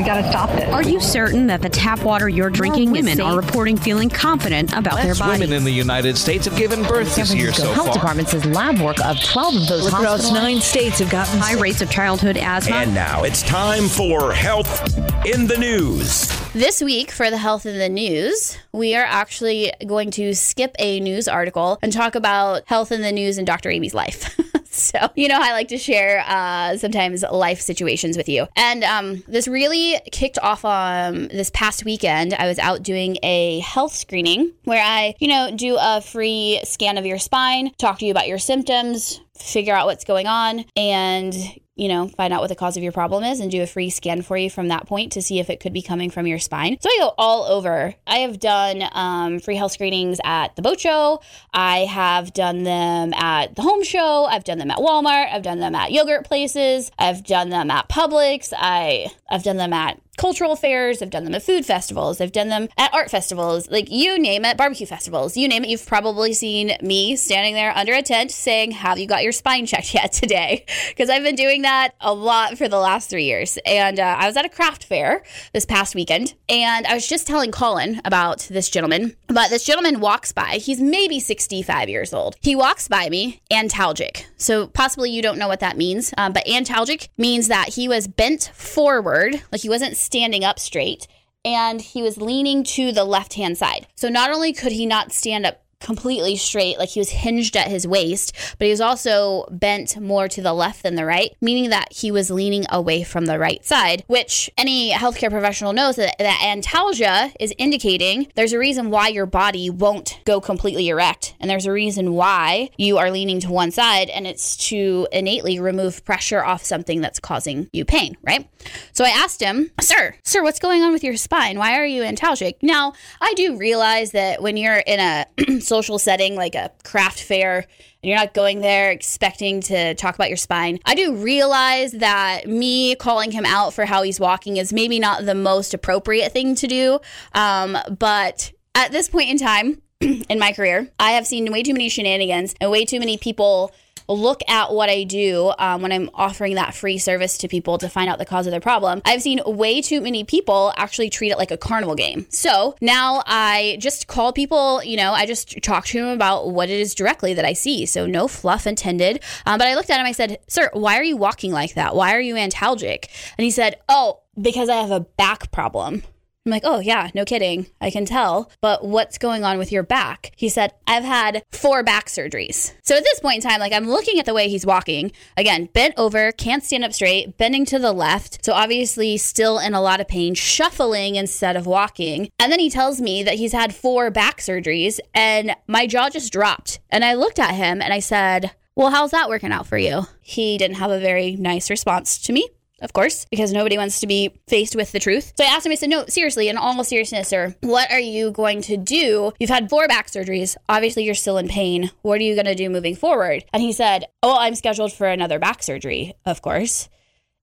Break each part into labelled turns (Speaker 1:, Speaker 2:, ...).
Speaker 1: We got to stop this.
Speaker 2: Are you certain that the tap water you're drinking women
Speaker 1: safe.
Speaker 2: are reporting feeling confident about their bodies?
Speaker 3: women in the United States have given birth this year so
Speaker 4: Health
Speaker 3: far.
Speaker 4: Department says lab work of 12 of those
Speaker 5: Across
Speaker 4: hospitals.
Speaker 5: nine states have gotten
Speaker 2: High rates of childhood asthma.
Speaker 6: And now it's time for Health in the News.
Speaker 7: This week for the health in the news, we are actually going to skip a news article and talk about health in the news and Dr. Amy's life. so, you know, I like to share uh, sometimes life situations with you. And um, this really kicked off um, this past weekend. I was out doing a health screening where I, you know, do a free scan of your spine, talk to you about your symptoms, figure out what's going on, and you know, find out what the cause of your problem is and do a free scan for you from that point to see if it could be coming from your spine. So I go all over. I have done um, free health screenings at the boat show. I have done them at the home show. I've done them at Walmart. I've done them at yogurt places. I've done them at Publix. I I've done them at cultural fairs. I've done them at food festivals. I've done them at art festivals. Like you name it, barbecue festivals. You name it. You've probably seen me standing there under a tent saying, "Have you got your spine checked yet today?" Because I've been doing that a lot for the last three years. And uh, I was at a craft fair this past weekend, and I was just telling Colin about this gentleman. But this gentleman walks by. He's maybe 65 years old. He walks by me, antalgic. So possibly you don't know what that means, um, but antalgic means that he was bent forward, like he wasn't standing up straight, and he was leaning to the left hand side. So not only could he not stand up completely straight, like he was hinged at his waist, but he was also bent more to the left than the right, meaning that he was leaning away from the right side, which any healthcare professional knows that, that antalgia is indicating there's a reason why your body won't go completely erect. And there's a reason why you are leaning to one side, and it's to innately remove pressure off something that's causing you pain, right? So I asked him, Sir, sir, what's going on with your spine? Why are you antalgic? Now, I do realize that when you're in a social setting like a craft fair and you're not going there expecting to talk about your spine. I do realize that me calling him out for how he's walking is maybe not the most appropriate thing to do. Um, but at this point in time in my career, I have seen way too many shenanigans and way too many people look at what I do um, when I'm offering that free service to people to find out the cause of their problem. I've seen way too many people actually treat it like a carnival game. So now I just call people, you know, I just talk to them about what it is directly that I see. So no fluff intended. Um, but I looked at him, I said, Sir, why are you walking like that? Why are you antalgic? And he said, Oh, because I have a back problem. I'm like, oh, yeah, no kidding. I can tell. But what's going on with your back? He said, I've had four back surgeries. So at this point in time, like I'm looking at the way he's walking. Again, bent over, can't stand up straight, bending to the left. So obviously still in a lot of pain, shuffling instead of walking. And then he tells me that he's had four back surgeries and my jaw just dropped. And I looked at him and I said, well, how's that working out for you? He didn't have a very nice response to me of course, because nobody wants to be faced with the truth. So I asked him, I said, No, seriously, in all seriousness, sir, what are you going to do? You've had four back surgeries. Obviously, you're still in pain. What are you going to do moving forward? And he said, Oh, I'm scheduled for another back surgery, of course.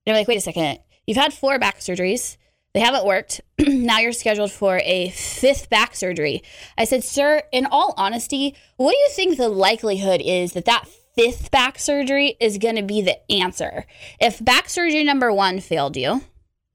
Speaker 7: And I'm like, Wait a second. You've had four back surgeries. They haven't worked. now you're scheduled for a fifth back surgery. I said, Sir, in all honesty, what do you think the likelihood is that that fifth back surgery is going to be the answer. If back surgery number one failed you,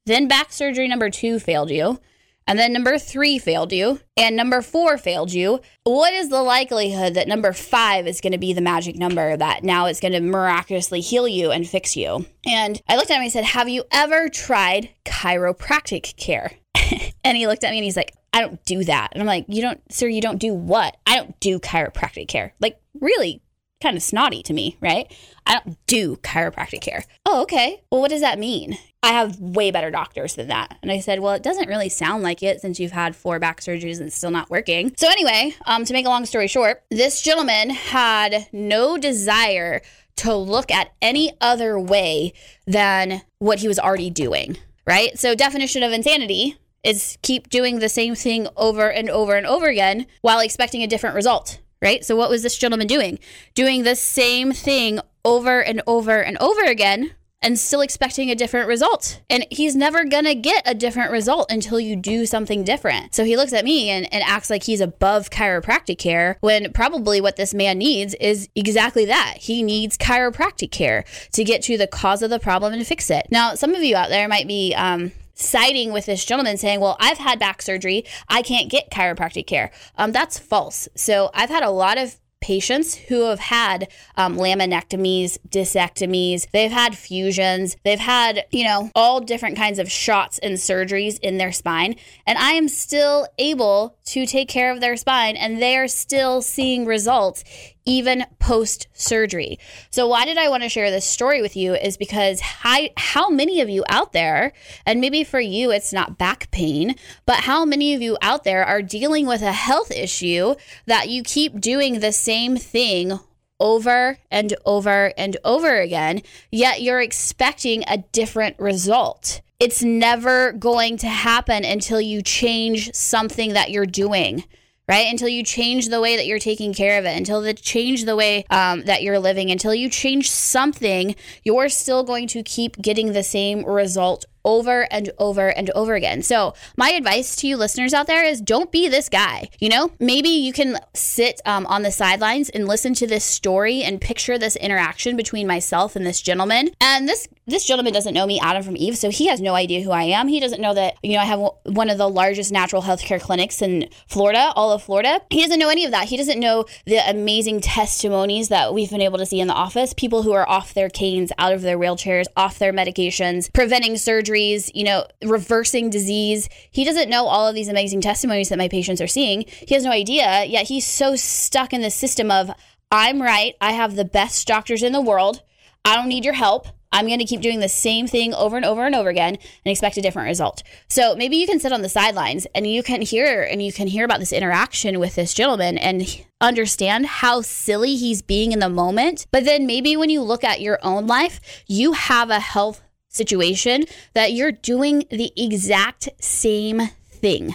Speaker 7: then back surgery number two failed you, and then number three failed you, and number four failed you, what is the likelihood that number five is going to be the magic number that now it's going to miraculously heal you and fix you? And I looked at him and I said, Have you ever tried chiropractic care? and he looked at me and he's like, I don't do that. And I'm like, You don't, sir, you don't do what? I don't do chiropractic care. Like, really? Kind of snotty to me, right? I don't do chiropractic care. Oh, okay. Well, what does that mean? I have way better doctors than that. And I said, well, it doesn't really sound like it since you've had four back surgeries and it's still not working. So, anyway, um, to make a long story short, this gentleman had no desire to look at any other way than what he was already doing, right? So, definition of insanity is keep doing the same thing over and over and over again while expecting a different result right? So, what was this gentleman doing? Doing the same thing over and over and over again and still expecting a different result. And he's never gonna get a different result until you do something different. So he looks at me and, and acts like he's above chiropractic care when probably what this man needs is exactly that. He needs chiropractic care to get to the cause of the problem and fix it. Now, some of you out there might be, um, siding with this gentleman saying, Well, I've had back surgery. I can't get chiropractic care. Um, that's false. So I've had a lot of patients who have had um, laminectomies, discectomies, they've had fusions, they've had, you know, all different kinds of shots and surgeries in their spine. And I am still able to take care of their spine and they are still seeing results even post surgery. So, why did I want to share this story with you? Is because how, how many of you out there, and maybe for you it's not back pain, but how many of you out there are dealing with a health issue that you keep doing the same thing over and over and over again, yet you're expecting a different result? It's never going to happen until you change something that you're doing right? Until you change the way that you're taking care of it, until the change the way um, that you're living, until you change something, you're still going to keep getting the same result over and over and over again. So, my advice to you listeners out there is don't be this guy. You know, maybe you can sit um, on the sidelines and listen to this story and picture this interaction between myself and this gentleman. And this this gentleman doesn't know me, Adam from Eve, so he has no idea who I am. He doesn't know that you know I have one of the largest natural healthcare clinics in Florida, all of Florida. He doesn't know any of that. He doesn't know the amazing testimonies that we've been able to see in the office. People who are off their canes, out of their wheelchairs, off their medications, preventing surgery you know, reversing disease. He doesn't know all of these amazing testimonies that my patients are seeing. He has no idea, yet he's so stuck in the system of, I'm right. I have the best doctors in the world. I don't need your help. I'm going to keep doing the same thing over and over and over again and expect a different result. So maybe you can sit on the sidelines and you can hear and you can hear about this interaction with this gentleman and understand how silly he's being in the moment. But then maybe when you look at your own life, you have a health situation that you're doing the exact same thing.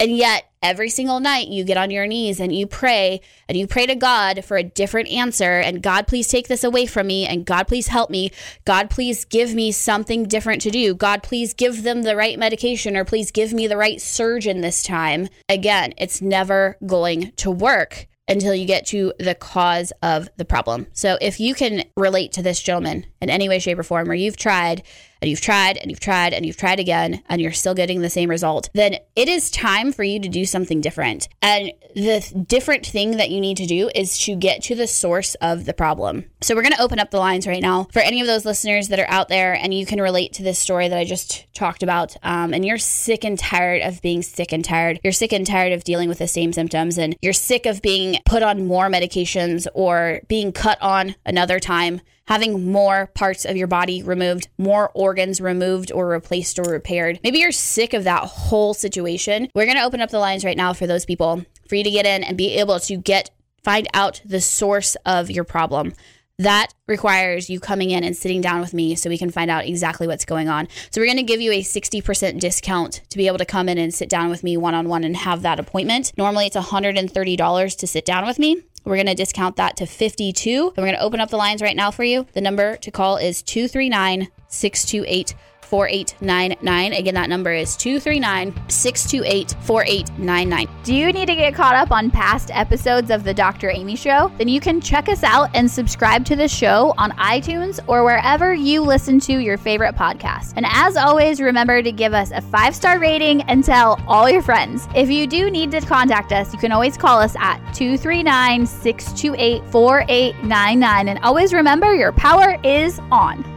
Speaker 7: And yet, every single night you get on your knees and you pray and you pray to God for a different answer. And God, please take this away from me. And God, please help me. God, please give me something different to do. God, please give them the right medication or please give me the right surgeon this time. Again, it's never going to work until you get to the cause of the problem. So if you can relate to this gentleman in any way, shape, or form, or you've tried and you've tried and you've tried and you've tried again and you're still getting the same result, then it is time for you to do something different. And the different thing that you need to do is to get to the source of the problem. So we're going to open up the lines right now for any of those listeners that are out there and you can relate to this story that I just talked about. Um, and you're sick and tired of being sick and tired. You're sick and tired of dealing with the same symptoms and you're sick of being put on more medications or being cut on another time having more parts of your body removed, more organs removed or replaced or repaired. Maybe you're sick of that whole situation. We're going to open up the lines right now for those people for you to get in and be able to get find out the source of your problem. That requires you coming in and sitting down with me so we can find out exactly what's going on. So, we're going to give you a 60% discount to be able to come in and sit down with me one on one and have that appointment. Normally, it's $130 to sit down with me. We're going to discount that to 52. And we're going to open up the lines right now for you. The number to call is 239 628 4899. Again, that number is 239 628 4899.
Speaker 1: Do you need to get caught up on past episodes of The Dr. Amy Show? Then you can check us out and subscribe to the show on iTunes or wherever you listen to your favorite podcast. And as always, remember to give us a five star rating and tell all your friends. If you do need to contact us, you can always call us at 239 628 4899. And always remember your power is on.